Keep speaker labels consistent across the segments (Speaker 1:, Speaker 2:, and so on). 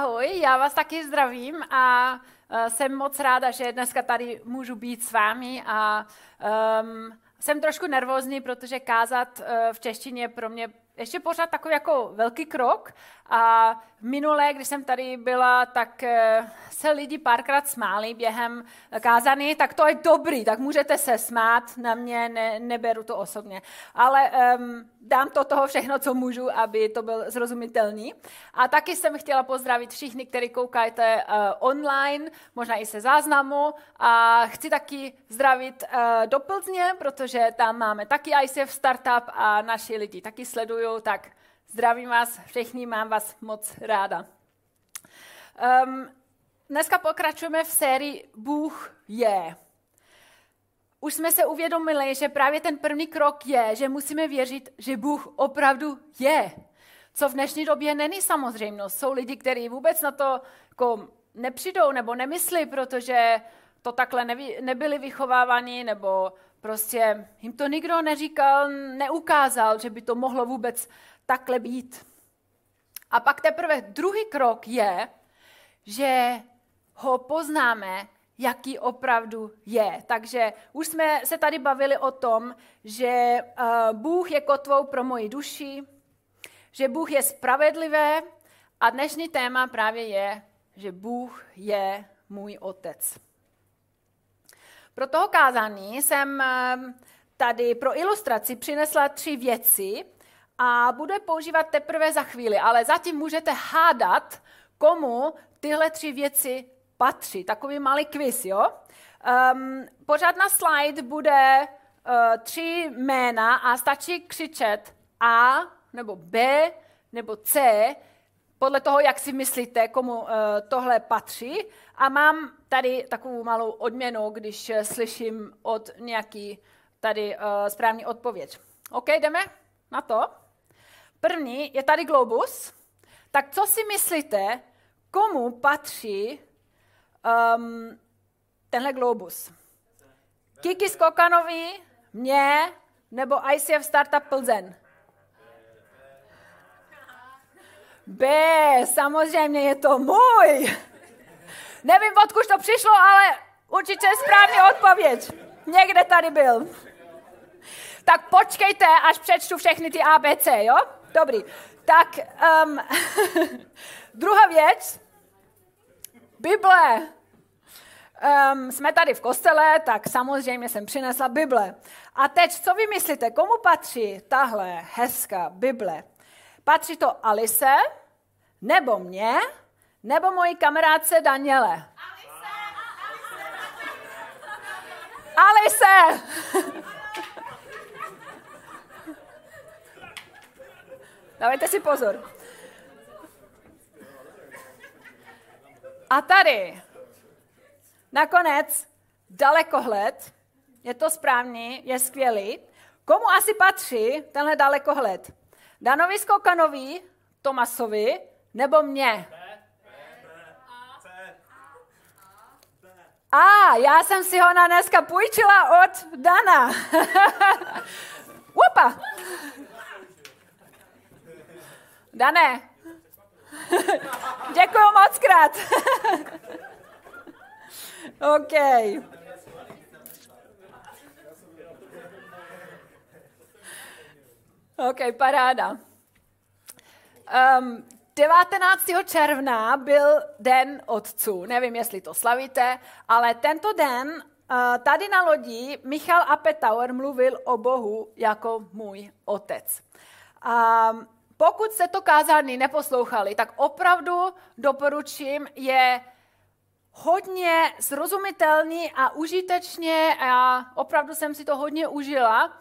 Speaker 1: Ahoj, já vás taky zdravím a uh, jsem moc ráda, že dneska tady můžu být s vámi a um, jsem trošku nervózní, protože kázat uh, v češtině pro mě ještě pořád takový jako velký krok a minule, když jsem tady byla, tak eh, se lidi párkrát smáli během kázání, tak to je dobrý, tak můžete se smát, na mě ne, neberu to osobně. Ale um, dám to toho všechno, co můžu, aby to byl zrozumitelný. A taky jsem chtěla pozdravit všichni, kteří koukáte uh, online, možná i se záznamu. A chci taky zdravit uh, do Plzně, protože tam máme taky ICF Startup a naši lidi taky sledují, tak Zdravím vás všichni, mám vás moc ráda. Um, dneska pokračujeme v sérii Bůh je. Už jsme se uvědomili, že právě ten první krok je, že musíme věřit, že Bůh opravdu je. Co v dnešní době není samozřejmost. Jsou lidi, kteří vůbec na to jako nepřijdou nebo nemyslí, protože to takhle nevy, nebyli vychovávaní, nebo prostě jim to nikdo neříkal, neukázal, že by to mohlo vůbec takhle být. A pak teprve druhý krok je, že ho poznáme, jaký opravdu je. Takže už jsme se tady bavili o tom, že eh, Bůh je kotvou pro moji duši, že Bůh je spravedlivé a dnešní téma právě je, že Bůh je můj otec. Pro toho kázání jsem eh, tady pro ilustraci přinesla tři věci, a bude používat teprve za chvíli, ale zatím můžete hádat, komu tyhle tři věci patří. Takový malý quiz, jo? Um, pořád na slide bude uh, tři jména a stačí křičet A nebo B nebo C, podle toho, jak si myslíte, komu uh, tohle patří. A mám tady takovou malou odměnu, když uh, slyším od nějaký tady uh, správný odpověď. OK, jdeme na to? První je tady globus. Tak co si myslíte, komu patří um, tenhle globus? Kiki Skokanovi, mě nebo ICF Startup Plzen? B, samozřejmě je to můj. Nevím, odkud to přišlo, ale určitě je správný odpověď. Někde tady byl. Tak počkejte, až přečtu všechny ty ABC, jo? Dobrý. Tak um, druhá věc. Bible. Um, jsme tady v kostele, tak samozřejmě jsem přinesla Bible. A teď, co vy myslíte, komu patří tahle hezká Bible? Patří to Alice, nebo mě, nebo mojí kamarádce Daniele? Alice! Alice! Dávajte si pozor. A tady nakonec dalekohled, je to správný, je skvělý. Komu asi patří tenhle dalekohled? Danovi Skokanovi, Tomasovi nebo mě? A, já jsem si ho na dneska půjčila od Dana. Upa. Dané, děkuji moc krát. OK. OK, paráda. Um, 19. června byl Den otců. Nevím, jestli to slavíte, ale tento den uh, tady na lodi Michal Apetauer mluvil o Bohu jako můj otec. Um, pokud jste to kázání neposlouchali, tak opravdu doporučím, je hodně srozumitelný a užitečně, a opravdu jsem si to hodně užila,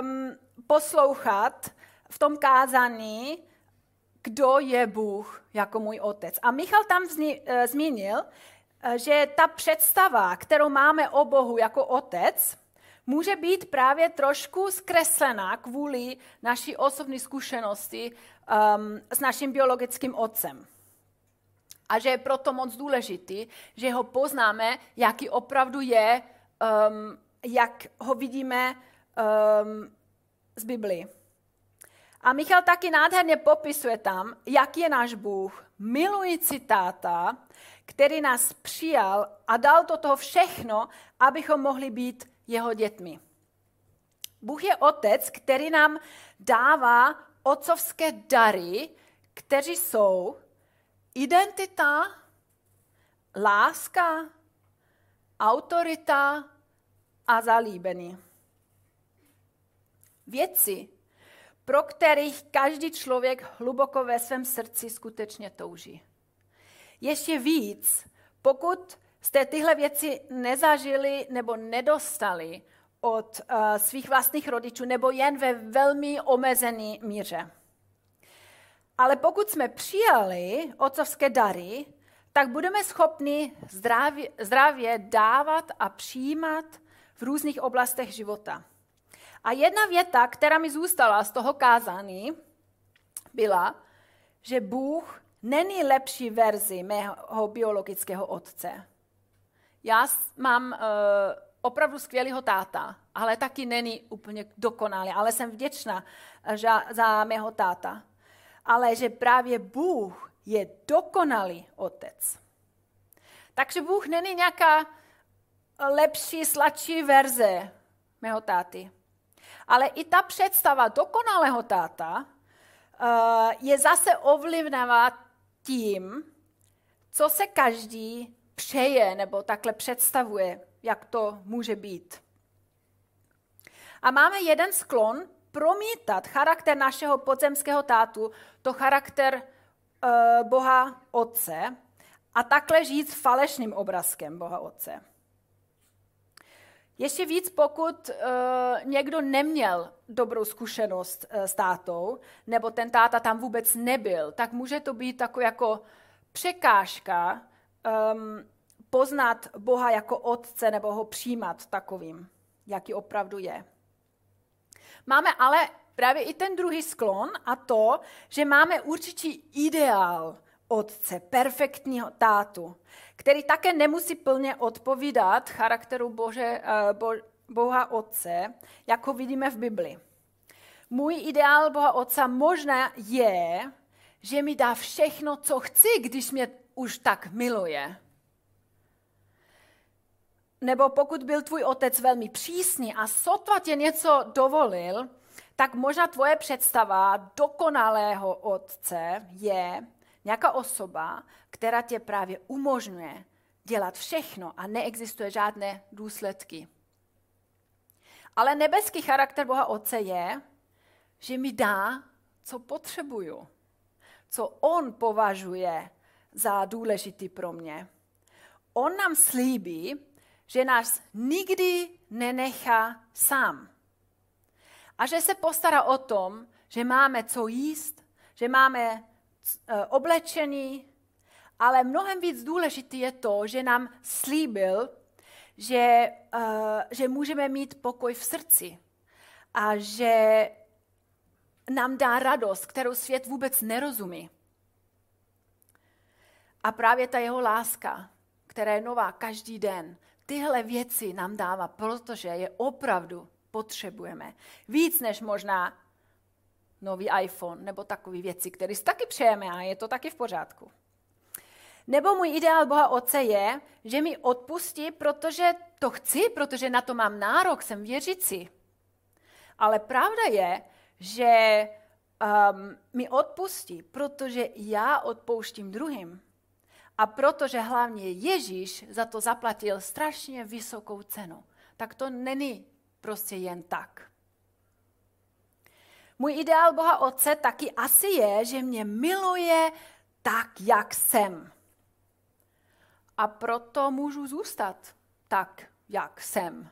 Speaker 1: um, poslouchat v tom kázání, kdo je Bůh jako můj otec. A Michal tam zni, uh, zmínil, uh, že ta představa, kterou máme o Bohu jako otec, může být právě trošku zkreslená kvůli naší osobní zkušenosti um, s naším biologickým otcem. A že je proto moc důležitý, že ho poznáme, jaký opravdu je, um, jak ho vidíme um, z Biblii. A Michal taky nádherně popisuje tam, jak je náš Bůh milující táta, který nás přijal a dal do toho všechno, abychom mohli být jeho dětmi. Bůh je otec, který nám dává otcovské dary, kteří jsou identita, láska, autorita a zalíbení. Věci, pro kterých každý člověk hluboko ve svém srdci skutečně touží. Ještě víc, pokud jste tyhle věci nezažili nebo nedostali od uh, svých vlastních rodičů nebo jen ve velmi omezené míře. Ale pokud jsme přijali otcovské dary, tak budeme schopni zdravě, zdravě dávat a přijímat v různých oblastech života. A jedna věta, která mi zůstala z toho kázání, byla, že Bůh není lepší verzi mého biologického otce. Já mám uh, opravdu skvělého táta, ale taky není úplně dokonalý, ale jsem vděčná za, za mého táta. Ale že právě Bůh je dokonalý otec. Takže Bůh není nějaká lepší, sladší verze mého táty. Ale i ta představa dokonalého táta uh, je zase ovlivněna tím, co se každý přeje nebo takhle představuje, jak to může být. A máme jeden sklon promítat charakter našeho podzemského tátu, to charakter uh, Boha Otce, a takhle žít s falešným obrazkem Boha Otce. Ještě víc, pokud uh, někdo neměl dobrou zkušenost uh, s tátou, nebo ten táta tam vůbec nebyl, tak může to být takový jako překážka um, poznat Boha jako otce nebo ho přijímat takovým, jaký opravdu je. Máme ale právě i ten druhý sklon a to, že máme určitý ideál otce, perfektního tátu, který také nemusí plně odpovídat charakteru Bože, eh, bo, Boha Otce, jako vidíme v Bibli. Můj ideál Boha Otce možná je, že mi dá všechno, co chci, když mě už tak miluje. Nebo pokud byl tvůj otec velmi přísný a sotva tě něco dovolil, tak možná tvoje představa dokonalého otce je, nějaká osoba, která tě právě umožňuje dělat všechno a neexistuje žádné důsledky. Ale nebeský charakter Boha Otce je, že mi dá, co potřebuju, co On považuje za důležitý pro mě. On nám slíbí, že nás nikdy nenechá sám. A že se postará o tom, že máme co jíst, že máme Eh, oblečení, ale mnohem víc důležité je to, že nám slíbil, že, uh, že můžeme mít pokoj v srdci a že nám dá radost, kterou svět vůbec nerozumí. A právě ta jeho láska, která je nová každý den, tyhle věci nám dává, protože je opravdu potřebujeme. Víc než možná nový iPhone nebo takové věci, které si taky přejeme a je to taky v pořádku. Nebo můj ideál Boha Otce je, že mi odpustí, protože to chci, protože na to mám nárok, jsem věřící. Ale pravda je, že um, mi odpustí, protože já odpouštím druhým. A protože hlavně Ježíš za to zaplatil strašně vysokou cenu. Tak to není prostě jen tak. Můj ideál Boha Otce taky asi je, že mě miluje tak, jak jsem. A proto můžu zůstat tak, jak jsem.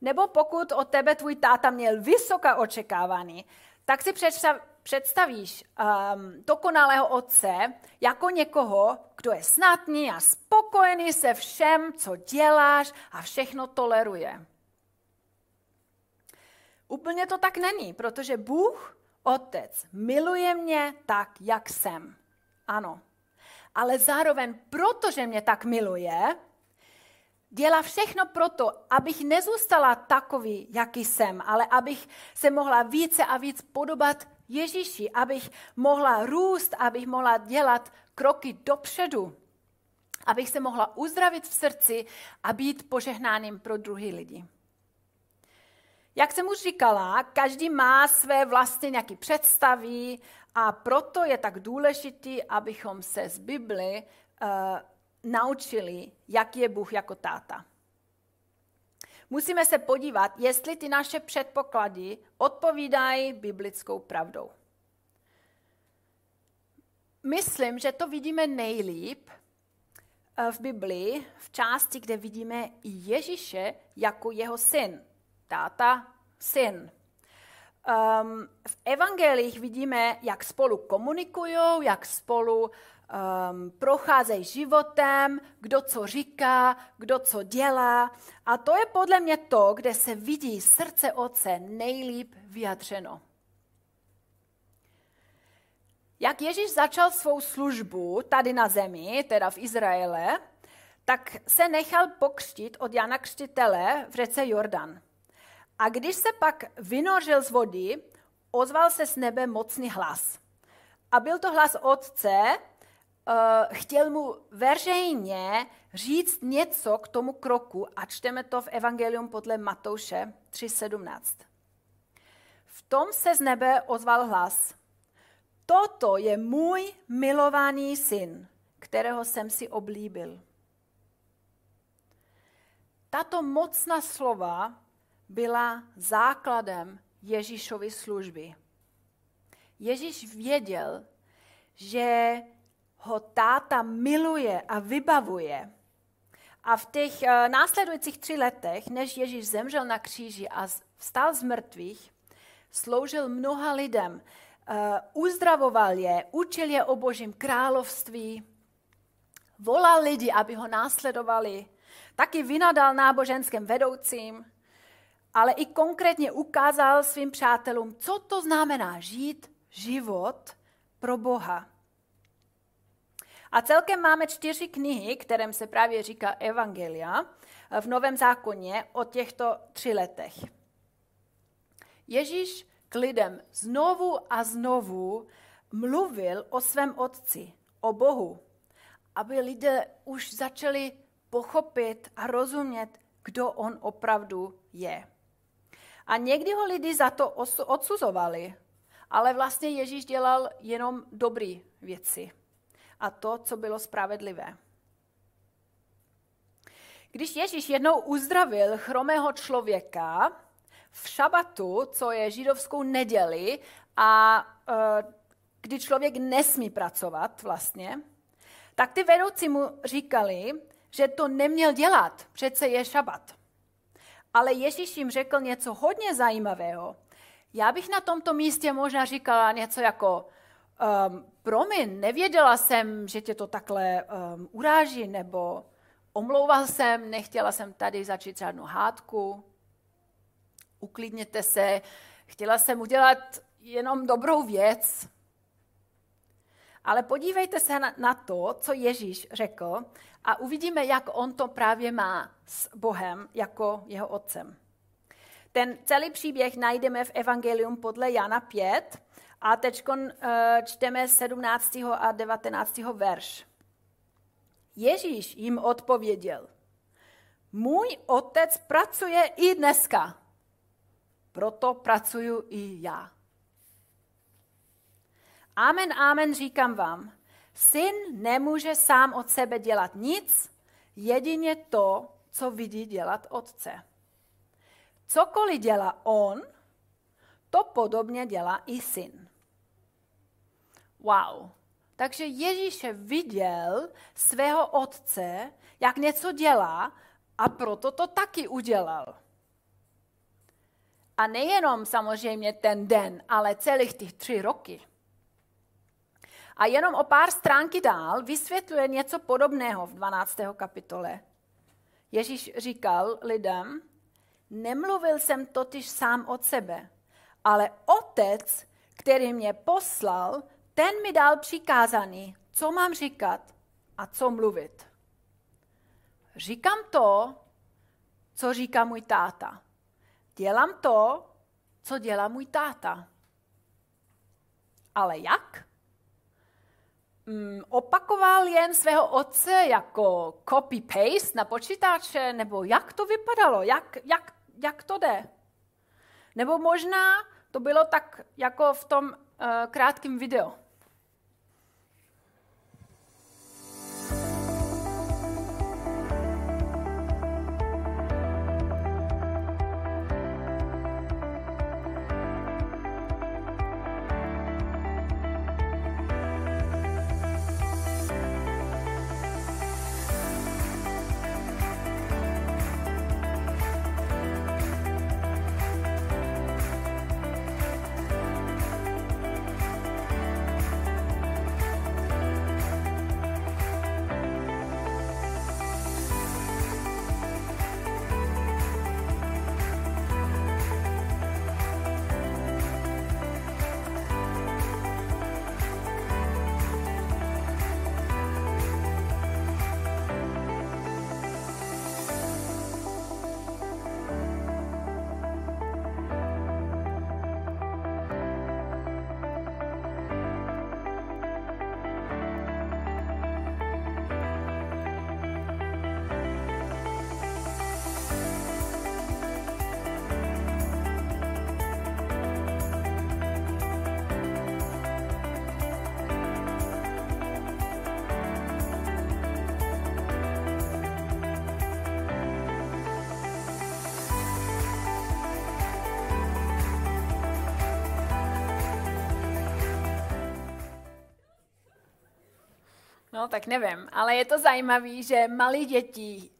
Speaker 1: Nebo pokud od tebe tvůj táta měl vysoká očekávání, tak si představíš um, dokonalého otce jako někoho, kdo je snadný a spokojený se všem, co děláš a všechno toleruje. Úplně to tak není, protože Bůh, Otec, miluje mě tak, jak jsem. Ano. Ale zároveň, protože mě tak miluje, dělá všechno proto, abych nezůstala takový, jaký jsem, ale abych se mohla více a víc podobat Ježíši, abych mohla růst, abych mohla dělat kroky dopředu, abych se mohla uzdravit v srdci a být požehnáným pro druhý lidi. Jak jsem už říkala, každý má své vlastní nějaké představy a proto je tak důležité, abychom se z Bibli uh, naučili, jak je Bůh jako táta. Musíme se podívat, jestli ty naše předpoklady odpovídají biblickou pravdou. Myslím, že to vidíme nejlíp eh, v Biblii, v části, kde vidíme Ježíše jako jeho syn. Táta, syn. Um, v evangelích vidíme, jak spolu komunikují, jak spolu um, procházejí životem, kdo co říká, kdo co dělá. A to je podle mě to, kde se vidí srdce Otce nejlíp vyjadřeno. Jak Ježíš začal svou službu tady na zemi, teda v Izraele, tak se nechal pokřtit od Jana Křtitele v řece Jordan. A když se pak vynořil z vody, ozval se z nebe mocný hlas. A byl to hlas otce, chtěl mu veřejně říct něco k tomu kroku a čteme to v Evangelium podle Matouše 3.17. V tom se z nebe ozval hlas. Toto je můj milovaný syn, kterého jsem si oblíbil. Tato mocná slova byla základem Ježíšovy služby. Ježíš věděl, že ho táta miluje a vybavuje. A v těch eh, následujících tři letech, než Ježíš zemřel na kříži a vstal z mrtvých, sloužil mnoha lidem, eh, uzdravoval je, učil je o božím království, volal lidi, aby ho následovali, taky vynadal náboženským vedoucím, ale i konkrétně ukázal svým přátelům, co to znamená žít život pro Boha. A celkem máme čtyři knihy, kterým se právě říká Evangelia v Novém zákoně o těchto tři letech. Ježíš k lidem znovu a znovu mluvil o svém otci, o Bohu, aby lidé už začali pochopit a rozumět, kdo on opravdu je. A někdy ho lidi za to odsuzovali, ale vlastně Ježíš dělal jenom dobré věci a to, co bylo spravedlivé. Když Ježíš jednou uzdravil chromého člověka v šabatu, co je židovskou neděli, a e, kdy člověk nesmí pracovat vlastně, tak ty vedoucí mu říkali, že to neměl dělat, přece je šabat. Ale Ježíš jim řekl něco hodně zajímavého. Já bych na tomto místě možná říkala něco jako, um, promiň, nevěděla jsem, že tě to takhle um, uráží, nebo omlouval jsem, nechtěla jsem tady začít žádnou hádku, uklidněte se, chtěla jsem udělat jenom dobrou věc. Ale podívejte se na, na to, co Ježíš řekl a uvidíme, jak on to právě má s Bohem jako jeho otcem. Ten celý příběh najdeme v Evangelium podle Jana 5 a teď eh, čteme 17. a 19. verš. Ježíš jim odpověděl, můj otec pracuje i dneska, proto pracuju i já. Amen, amen, říkám vám, Syn nemůže sám od sebe dělat nic, jedině to, co vidí dělat otce. Cokoliv dělá on, to podobně dělá i syn. Wow. Takže Ježíše viděl svého otce, jak něco dělá a proto to taky udělal. A nejenom samozřejmě ten den, ale celých těch tři roky. A jenom o pár stránky dál vysvětluje něco podobného v 12. kapitole. Ježíš říkal lidem, nemluvil jsem totiž sám od sebe, ale otec, který mě poslal, ten mi dal přikázání, co mám říkat a co mluvit. Říkám to, co říká můj táta. Dělám to, co dělá můj táta. Ale jak? Mm, opakoval jen svého otce jako copy-paste na počítače, nebo jak to vypadalo, jak, jak, jak to jde? Nebo možná to bylo tak jako v tom uh, krátkém videu. No, tak nevím, ale je to zajímavé, že malí děti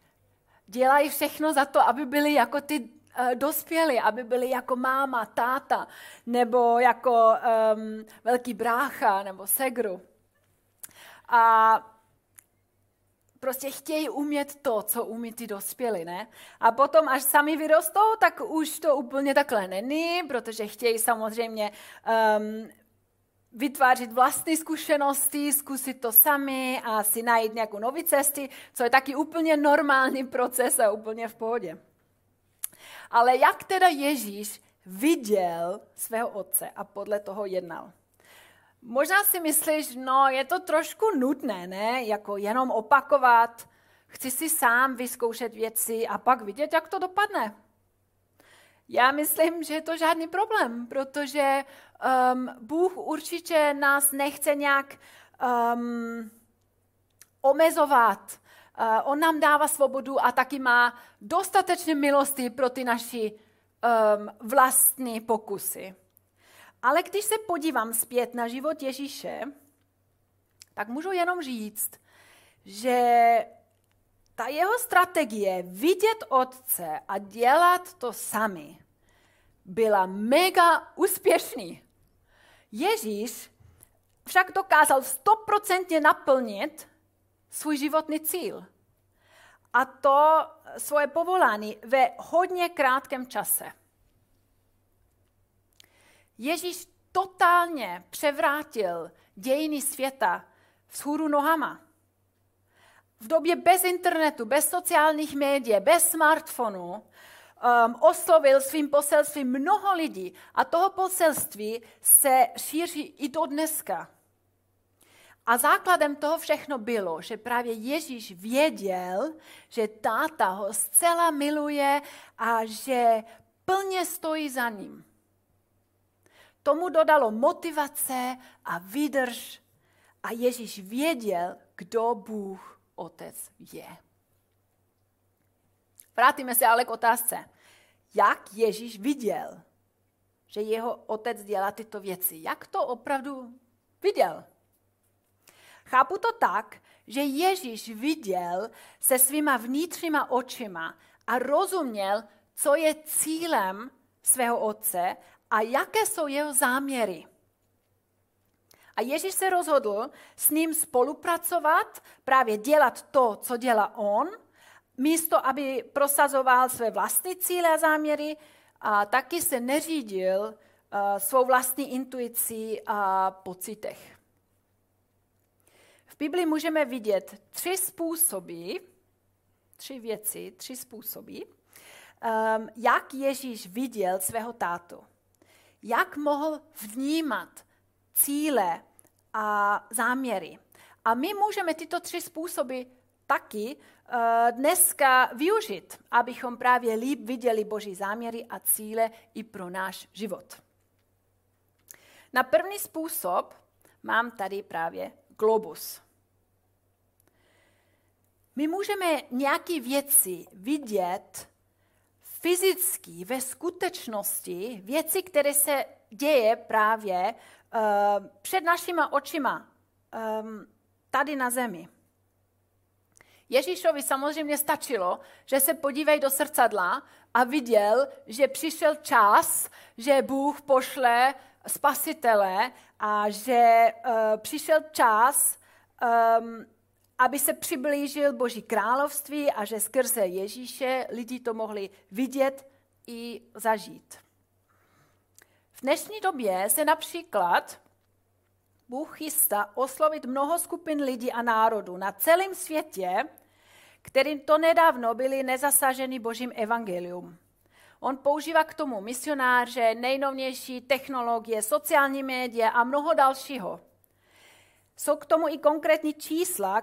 Speaker 1: dělají všechno za to, aby byli jako ty uh, dospělí, aby byli jako máma, táta, nebo jako um, velký brácha, nebo segru. A prostě chtějí umět to, co umí ty dospělí, ne? A potom, až sami vyrostou, tak už to úplně takhle není, protože chtějí samozřejmě um, vytvářet vlastní zkušenosti, zkusit to sami a si najít nějakou nový cesty, co je taky úplně normální proces a úplně v pohodě. Ale jak teda Ježíš viděl svého otce a podle toho jednal? Možná si myslíš, no je to trošku nutné, ne? Jako jenom opakovat, chci si sám vyzkoušet věci a pak vidět, jak to dopadne. Já myslím, že je to žádný problém, protože um, Bůh určitě nás nechce nějak um, omezovat. Uh, on nám dává svobodu a taky má dostatečné milosti pro ty naši um, vlastní pokusy. Ale když se podívám zpět na život Ježíše, tak můžu jenom říct, že ta jeho strategie vidět otce a dělat to sami byla mega úspěšný. Ježíš však dokázal stoprocentně naplnit svůj životní cíl. A to svoje povolání ve hodně krátkém čase. Ježíš totálně převrátil dějiny světa vzhůru nohama. V době bez internetu, bez sociálních médií, bez smartphonu um, oslovil svým poselstvím mnoho lidí a toho poselství se šíří i do dneska. A základem toho všechno bylo, že právě Ježíš věděl, že táta ho zcela miluje a že plně stojí za ním. Tomu dodalo motivace a výdrž a Ježíš věděl, kdo Bůh Otec je. Vrátíme se ale k otázce. Jak Ježíš viděl, že jeho otec dělá tyto věci? Jak to opravdu viděl? Chápu to tak, že Ježíš viděl se svýma vnitřníma očima a rozuměl, co je cílem svého otce a jaké jsou jeho záměry. A Ježíš se rozhodl s ním spolupracovat, právě dělat to, co dělá on – místo, aby prosazoval své vlastní cíle a záměry, a taky se neřídil uh, svou vlastní intuicí a pocitech. V Biblii můžeme vidět tři způsoby, tři věci, tři způsoby, um, jak Ježíš viděl svého tátu. Jak mohl vnímat cíle a záměry. A my můžeme tyto tři způsoby taky dneska využít, abychom právě líp viděli Boží záměry a cíle i pro náš život. Na první způsob mám tady právě globus. My můžeme nějaké věci vidět fyzicky, ve skutečnosti, věci, které se děje právě uh, před našima očima, um, tady na zemi. Ježíšovi samozřejmě stačilo, že se podívej do srdcadla a viděl, že přišel čas, že Bůh pošle spasitele a že uh, přišel čas, um, aby se přiblížil Boží království a že skrze Ježíše lidi to mohli vidět i zažít. V dnešní době se například Bůh chystá oslovit mnoho skupin lidí a národů na celém světě, kterým to nedávno byli nezasaženi Božím evangelium. On používá k tomu misionáře, nejnovější technologie, sociální média a mnoho dalšího. Jsou k tomu i konkrétní čísla,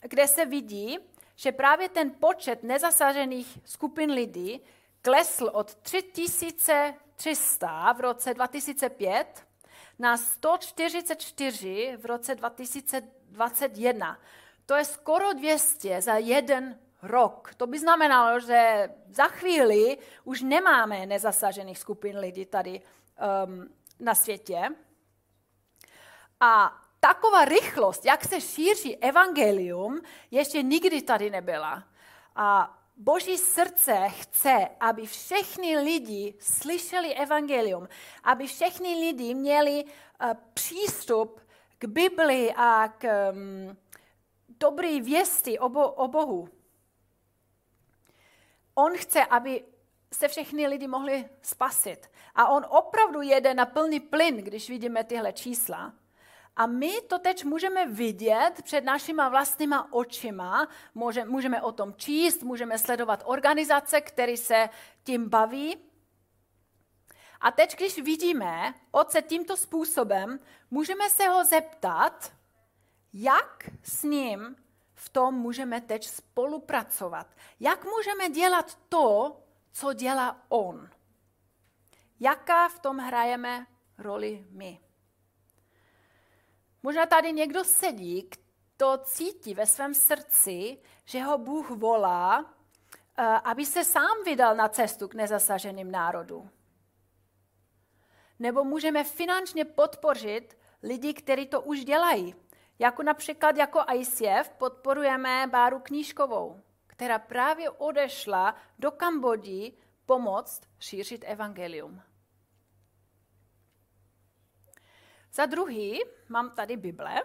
Speaker 1: kde se vidí, že právě ten počet nezasažených skupin lidí klesl od 3300 v roce 2005 na 144 v roce 2021. To je skoro 200 za jeden rok. To by znamenalo, že za chvíli už nemáme nezasažených skupin lidí tady um, na světě. A taková rychlost, jak se šíří evangelium, ještě nikdy tady nebyla. A Boží srdce chce, aby všechny lidi slyšeli evangelium, aby všechny lidi měli uh, přístup k Bibli a k um, dobré věsti o, o Bohu. On chce, aby se všechny lidi mohli spasit. A on opravdu jede na plný plyn, když vidíme tyhle čísla. A my to teď můžeme vidět před našima vlastníma očima, můžeme o tom číst, můžeme sledovat organizace, které se tím baví. A teď, když vidíme oce tímto způsobem, můžeme se ho zeptat, jak s ním v tom můžeme teď spolupracovat. Jak můžeme dělat to, co dělá on. Jaká v tom hrajeme roli my. Možná tady někdo sedí, kdo cítí ve svém srdci, že ho Bůh volá, eh, aby se sám vydal na cestu k nezasaženým národům. Nebo můžeme finančně podpořit lidi, kteří to už dělají. Jako například jako ICF podporujeme Báru Knížkovou, která právě odešla do Kambodži pomoct šířit evangelium. Za druhý mám tady Bible,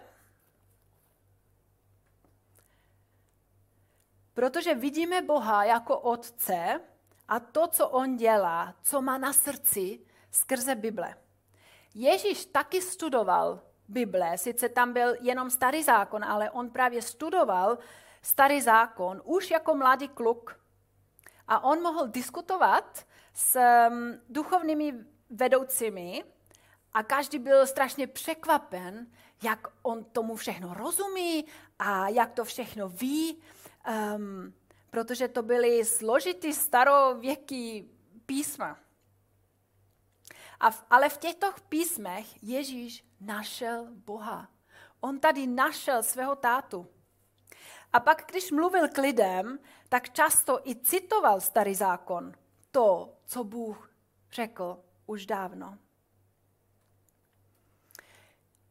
Speaker 1: protože vidíme Boha jako Otce a to, co On dělá, co má na srdci skrze Bible. Ježíš taky studoval Bible, sice tam byl jenom starý zákon, ale on právě studoval starý zákon už jako mladý kluk. A on mohl diskutovat s um, duchovními vedoucími a každý byl strašně překvapen, jak on tomu všechno rozumí a jak to všechno ví, um, protože to byly složitý starověký písma. A v, ale v těchto písmech Ježíš našel Boha. On tady našel svého tátu. A pak, když mluvil k lidem, tak často i citoval starý zákon, to, co Bůh řekl už dávno.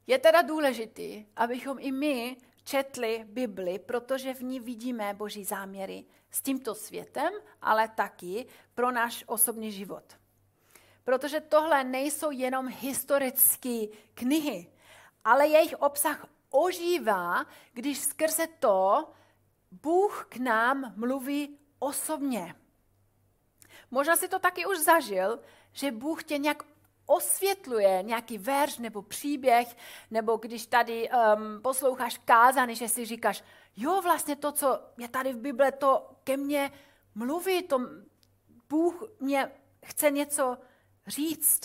Speaker 1: Je teda důležité, abychom i my četli Bibli, protože v ní vidíme Boží záměry s tímto světem, ale taky pro náš osobní život. Protože tohle nejsou jenom historické knihy, ale jejich obsah ožívá, když skrze to Bůh k nám mluví osobně. Možná si to taky už zažil, že Bůh tě nějak osvětluje nějaký verš nebo příběh, nebo když tady um, posloucháš kázany, že si říkáš, jo, vlastně to, co je tady v Bible, to ke mně mluví, to Bůh mě chce něco říct.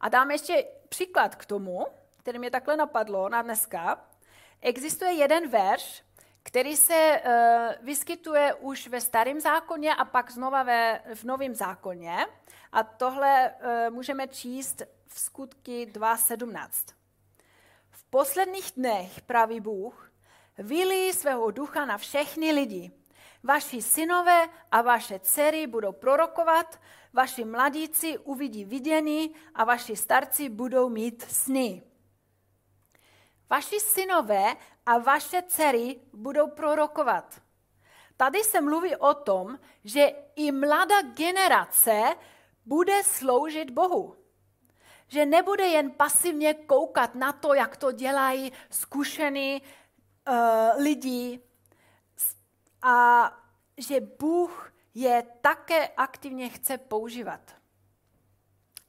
Speaker 1: A dám ještě příklad k tomu, který mě takhle napadlo na dneska. Existuje jeden verš, který se uh, vyskytuje už ve starém zákoně a pak znova ve, v novém zákoně. A tohle uh, můžeme číst v skutky 2.17. V posledních dnech, praví Bůh, vylí svého ducha na všechny lidi. Vaši synové a vaše dcery budou prorokovat, vaši mladíci uvidí vidění a vaši starci budou mít sny. Vaši synové a vaše dcery budou prorokovat. Tady se mluví o tom, že i mladá generace bude sloužit Bohu. Že nebude jen pasivně koukat na to, jak to dělají zkušení uh, lidi a že Bůh je také aktivně chce používat.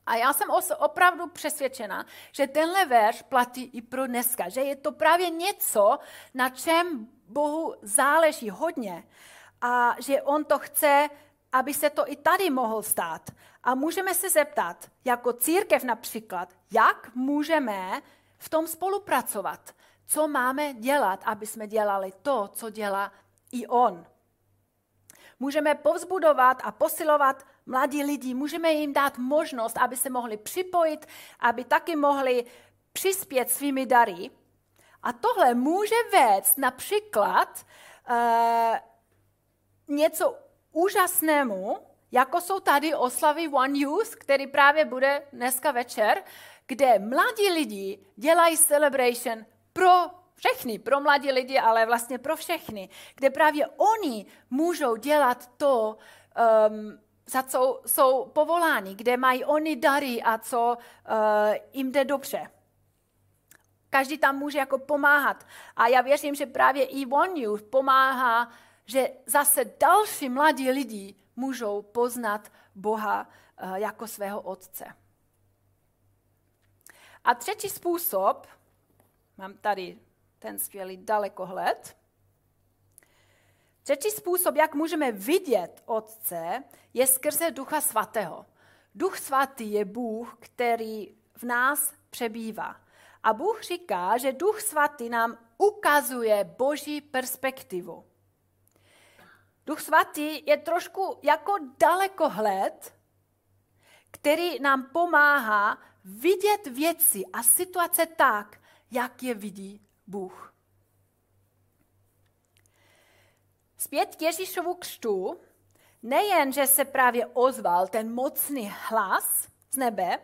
Speaker 1: A já jsem opravdu přesvědčena, že tenhle verš platí i pro dneska, že je to právě něco, na čem Bohu záleží hodně a že on to chce, aby se to i tady mohl stát. A můžeme se zeptat, jako církev například, jak můžeme v tom spolupracovat, co máme dělat, aby jsme dělali to, co dělá i on. Můžeme povzbudovat a posilovat mladí lidi, můžeme jim dát možnost, aby se mohli připojit, aby taky mohli přispět svými dary. A tohle může vést například uh, něco úžasnému, jako jsou tady oslavy One Youth, který právě bude dneska večer, kde mladí lidi dělají celebration pro všechny, pro mladí lidi, ale vlastně pro všechny, kde právě oni můžou dělat to, um, za co jsou povoláni, kde mají oni dary a co uh, jim jde dobře. Každý tam může jako pomáhat. A já věřím, že právě i One Youth pomáhá, že zase další mladí lidi můžou poznat Boha uh, jako svého Otce. A třetí způsob, mám tady ten skvělý dalekohled. Třetí způsob, jak můžeme vidět Otce, je skrze Ducha Svatého. Duch Svatý je Bůh, který v nás přebývá. A Bůh říká, že Duch Svatý nám ukazuje boží perspektivu. Duch Svatý je trošku jako dalekohled, který nám pomáhá vidět věci a situace tak, jak je vidí Bůh. Zpět k Ježíšovu křtu, nejen, že se právě ozval ten mocný hlas z nebe,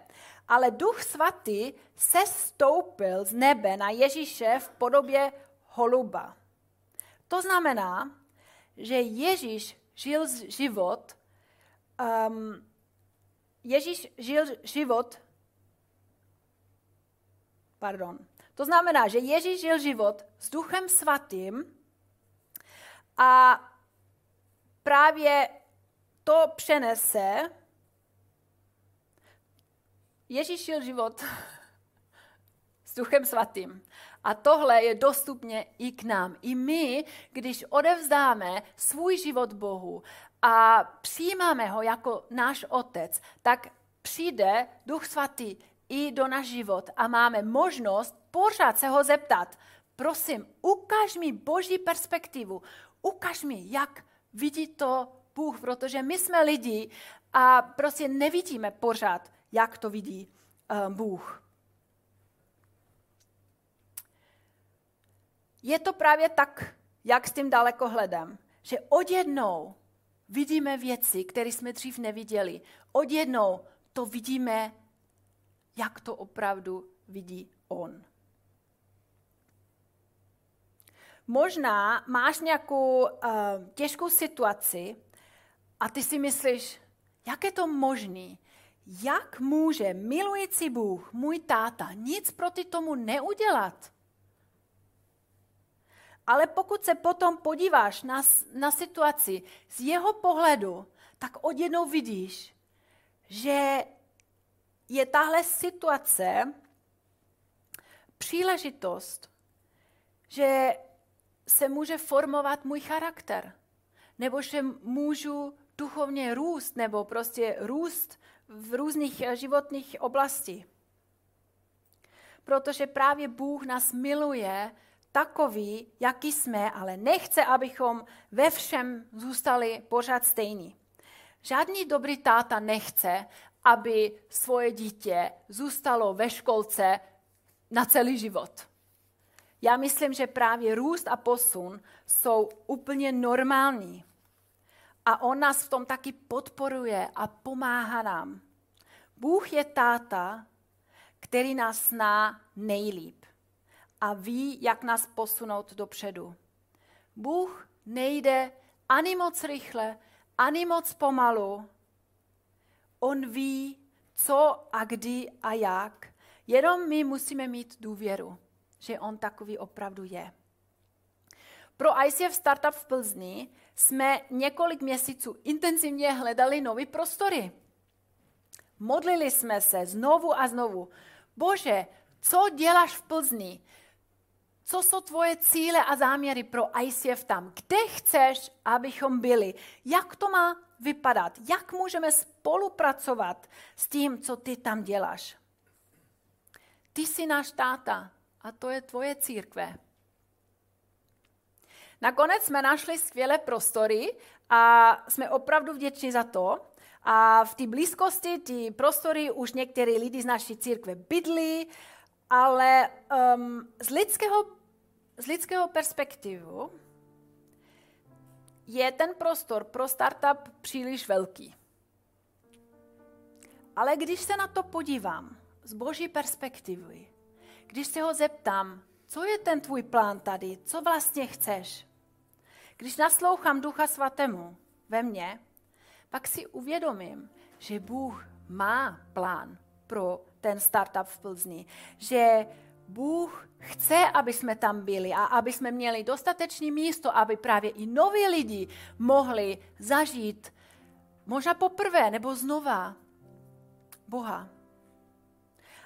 Speaker 1: ale Duch Svatý se stoupil z nebe na Ježíše v podobě holuba. To znamená, že Ježíš žil život, um, Ježíš žil život, pardon, to znamená, že Ježíš žil život s Duchem Svatým a právě to přenese. Ježíš žil život s Duchem Svatým. A tohle je dostupně i k nám. I my, když odevzdáme svůj život Bohu a přijímáme ho jako náš otec, tak přijde Duch Svatý i do náš život a máme možnost pořád se ho zeptat, prosím, ukaž mi boží perspektivu, ukaž mi, jak vidí to Bůh, protože my jsme lidi a prostě nevidíme pořád, jak to vidí uh, Bůh. Je to právě tak, jak s tím dalekohledem, že od jednou vidíme věci, které jsme dřív neviděli. Od jednou to vidíme, jak to opravdu vidí On. Možná máš nějakou uh, těžkou situaci a ty si myslíš, jak je to možné? Jak může milující Bůh, můj táta, nic proti tomu neudělat? Ale pokud se potom podíváš na, na situaci z jeho pohledu, tak od jednou vidíš, že je tahle situace příležitost, že se může formovat můj charakter, nebo že můžu duchovně růst, nebo prostě růst v různých eh, životních oblastí. Protože právě Bůh nás miluje takový, jaký jsme, ale nechce, abychom ve všem zůstali pořád stejní. Žádný dobrý táta nechce, aby svoje dítě zůstalo ve školce na celý život. Já myslím, že právě růst a posun jsou úplně normální. A on nás v tom taky podporuje a pomáhá nám. Bůh je táta, který nás zná nejlíp a ví, jak nás posunout dopředu. Bůh nejde ani moc rychle, ani moc pomalu. On ví, co a kdy a jak. Jenom my musíme mít důvěru, že on takový opravdu je. Pro ICF Startup v Plzni jsme několik měsíců intenzivně hledali nové prostory. Modlili jsme se znovu a znovu. Bože, co děláš v Plzni? Co jsou tvoje cíle a záměry pro ICF tam? Kde chceš, abychom byli? Jak to má vypadat? Jak můžeme spolupracovat s tím, co ty tam děláš? Ty jsi náš táta a to je tvoje církve. Nakonec jsme našli skvělé prostory a jsme opravdu vděční za to. A v té blízkosti, ty prostory už některý lidi z naší církve bydlí, ale um, z, lidského, z lidského perspektivu je ten prostor pro startup příliš velký. Ale když se na to podívám z boží perspektivy, když se ho zeptám, co je ten tvůj plán tady, co vlastně chceš, když naslouchám Ducha Svatému ve mně, pak si uvědomím, že Bůh má plán pro ten startup v Plzni, že Bůh chce, aby jsme tam byli a aby jsme měli dostatečné místo, aby právě i noví lidi mohli zažít možná poprvé nebo znova Boha.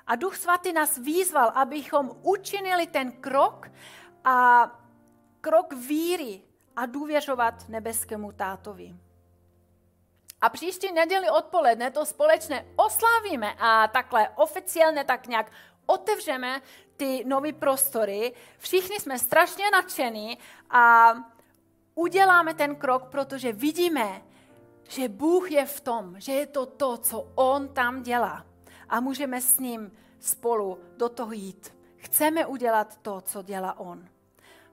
Speaker 1: A Duch Svatý nás výzval, abychom učinili ten krok a krok víry a důvěřovat nebeskému tátovi. A příští neděli odpoledne to společně oslavíme a takhle oficiálně tak nějak otevřeme ty nové prostory. Všichni jsme strašně nadšení a uděláme ten krok, protože vidíme, že Bůh je v tom, že je to to, co On tam dělá. A můžeme s ním spolu do toho jít. Chceme udělat to, co dělá On.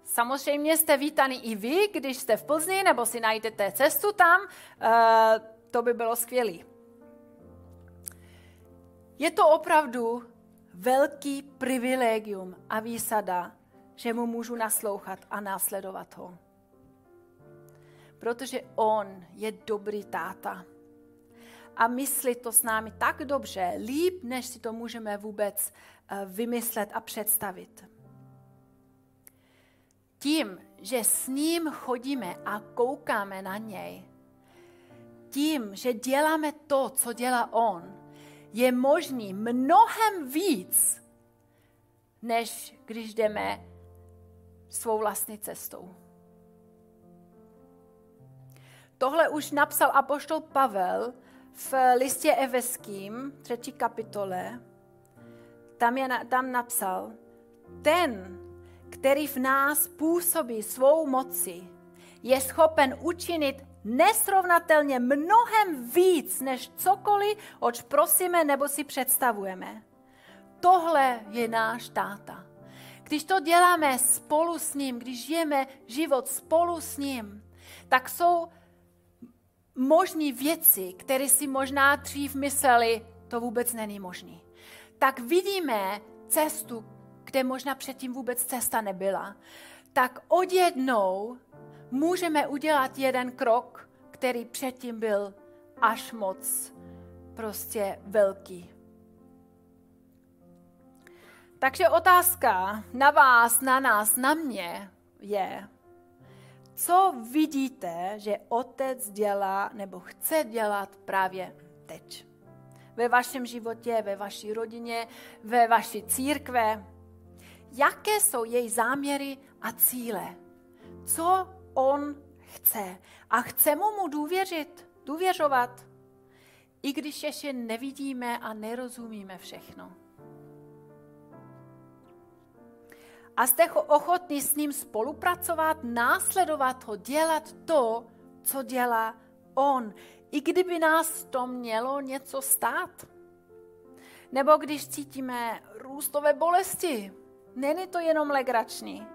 Speaker 1: Samozřejmě jste vítaný i vy, když jste v Plzni nebo si najdete cestu tam, eh, to by bylo skvělé. Je to opravdu velký privilegium a výsada, že mu můžu naslouchat a následovat ho. Protože on je dobrý táta. A myslí to s námi tak dobře, líp, než si to můžeme vůbec eh, vymyslet a představit tím, že s ním chodíme a koukáme na něj, tím, že děláme to, co dělá on, je možný mnohem víc, než když jdeme svou vlastní cestou. Tohle už napsal apoštol Pavel v listě Eveským, třetí kapitole. Tam, je, tam napsal, ten, který v nás působí svou moci, je schopen učinit nesrovnatelně mnohem víc, než cokoliv, oč prosíme nebo si představujeme. Tohle je náš táta. Když to děláme spolu s ním, když žijeme život spolu s ním, tak jsou možné věci, které si možná dřív mysleli, to vůbec není možné. Tak vidíme cestu, kde možná předtím vůbec cesta nebyla, tak od jednou můžeme udělat jeden krok, který předtím byl až moc prostě velký. Takže otázka na vás, na nás, na mě je, co vidíte, že otec dělá nebo chce dělat právě teď? ve vašem životě, ve vaší rodině, ve vaší církve. Jaké jsou její záměry a cíle? Co on chce? A chceme mu důvěřit, důvěřovat, i když ještě nevidíme a nerozumíme všechno. A jste ochotní s ním spolupracovat, následovat ho, dělat to, co dělá on, i kdyby nás to mělo něco stát. Nebo když cítíme růstové bolesti, není to jenom legrační.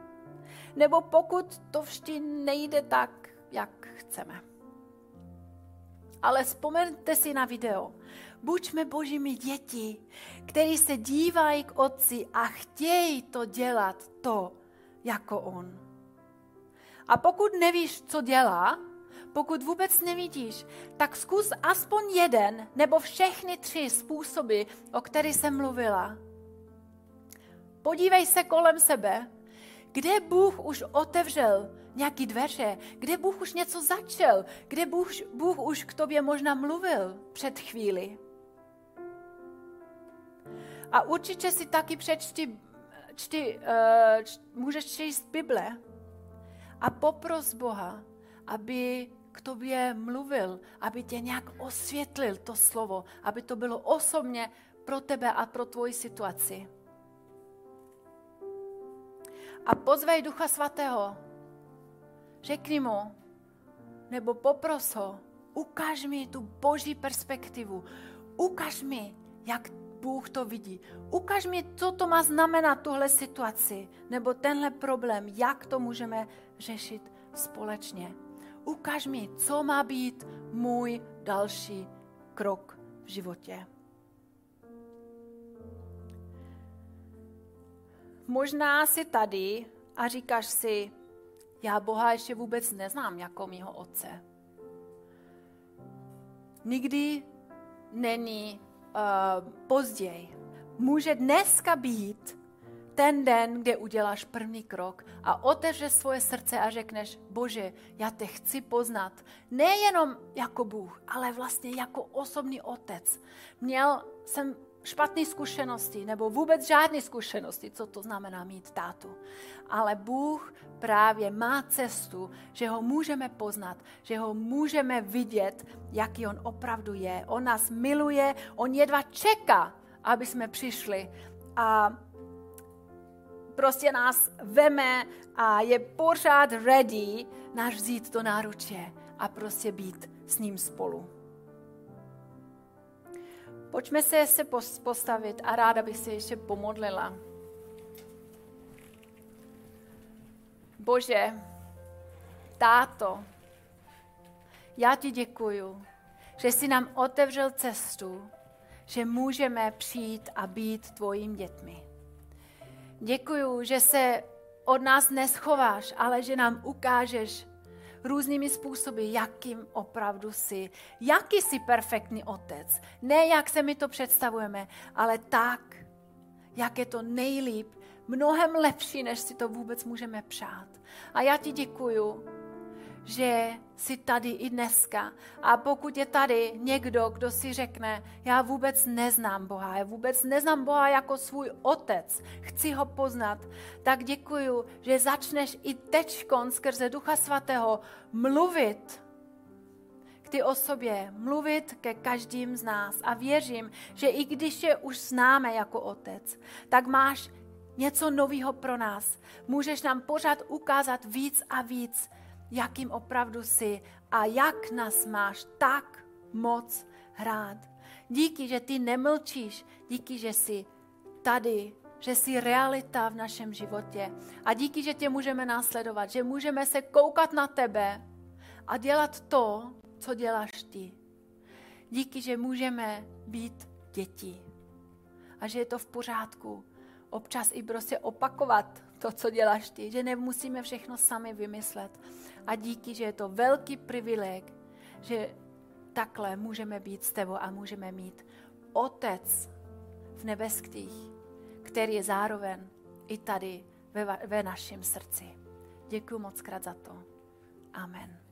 Speaker 1: Nebo pokud to vždy nejde tak, jak chceme. Ale vzpomeňte si na video. Buďme božími děti, kteří se dívají k otci a chtějí to dělat to, jako on. A pokud nevíš, co dělá, pokud vůbec nevidíš, tak zkus aspoň jeden nebo všechny tři způsoby, o kterých jsem mluvila. Podívej se kolem sebe, kde Bůh už otevřel nějaký dveře, kde Bůh už něco začal, kde Bůh, Bůh už k tobě možná mluvil před chvíli. A určitě si taky přečti, čti, uh, č, můžeš číst Bible a popros Boha, aby k tobě mluvil, aby tě nějak osvětlil to slovo, aby to bylo osobně pro tebe a pro tvoji situaci. A pozvej Ducha Svatého. Řekni mu, nebo popros ho, ukáž mi tu boží perspektivu. Ukáž mi, jak Bůh to vidí. Ukáž mi, co to má znamenat tuhle situaci, nebo tenhle problém, jak to můžeme řešit společně ukaž mi, co má být můj další krok v životě. Možná jsi tady a říkáš si, já Boha ještě vůbec neznám jako mýho otce. Nikdy není uh, později. Může dneska být ten den, kde uděláš první krok a otevřeš svoje srdce a řekneš, Bože, já te chci poznat. Nejenom jako Bůh, ale vlastně jako osobní otec. Měl jsem špatné zkušenosti nebo vůbec žádné zkušenosti, co to znamená mít tátu. Ale Bůh právě má cestu, že ho můžeme poznat, že ho můžeme vidět, jaký on opravdu je. On nás miluje, on jedva čeká, aby jsme přišli a prostě nás veme a je pořád ready náš vzít do náruče a prostě být s ním spolu. Pojďme se se postavit a ráda bych se ještě pomodlila. Bože, táto, já ti děkuju, že jsi nám otevřel cestu, že můžeme přijít a být tvojím dětmi. Děkuju, že se od nás neschováš, ale že nám ukážeš různými způsoby, jakým opravdu jsi. Jaký jsi perfektní otec. Ne, jak se mi to představujeme, ale tak, jak je to nejlíp, mnohem lepší, než si to vůbec můžeme přát. A já ti děkuju, že jsi tady i dneska. A pokud je tady někdo, kdo si řekne, já vůbec neznám Boha, já vůbec neznám Boha jako svůj otec, chci ho poznat, tak děkuju, že začneš i teďkon skrze Ducha Svatého mluvit k ty osobě, mluvit ke každým z nás. A věřím, že i když je už známe jako otec, tak máš něco nového pro nás. Můžeš nám pořád ukázat víc a víc, jakým opravdu jsi a jak nás máš tak moc hrát. Díky, že ty nemlčíš, díky, že jsi tady, že jsi realita v našem životě. A díky, že tě můžeme následovat, že můžeme se koukat na tebe a dělat to, co děláš ty. Díky, že můžeme být děti. A že je to v pořádku. Občas i prostě opakovat to, co děláš ty, že nemusíme všechno sami vymyslet. A díky, že je to velký privileg, že takhle můžeme být s tebou a můžeme mít Otec v nebeských, který je zároveň i tady ve, ve našem srdci. Děkuji moc krát za to. Amen.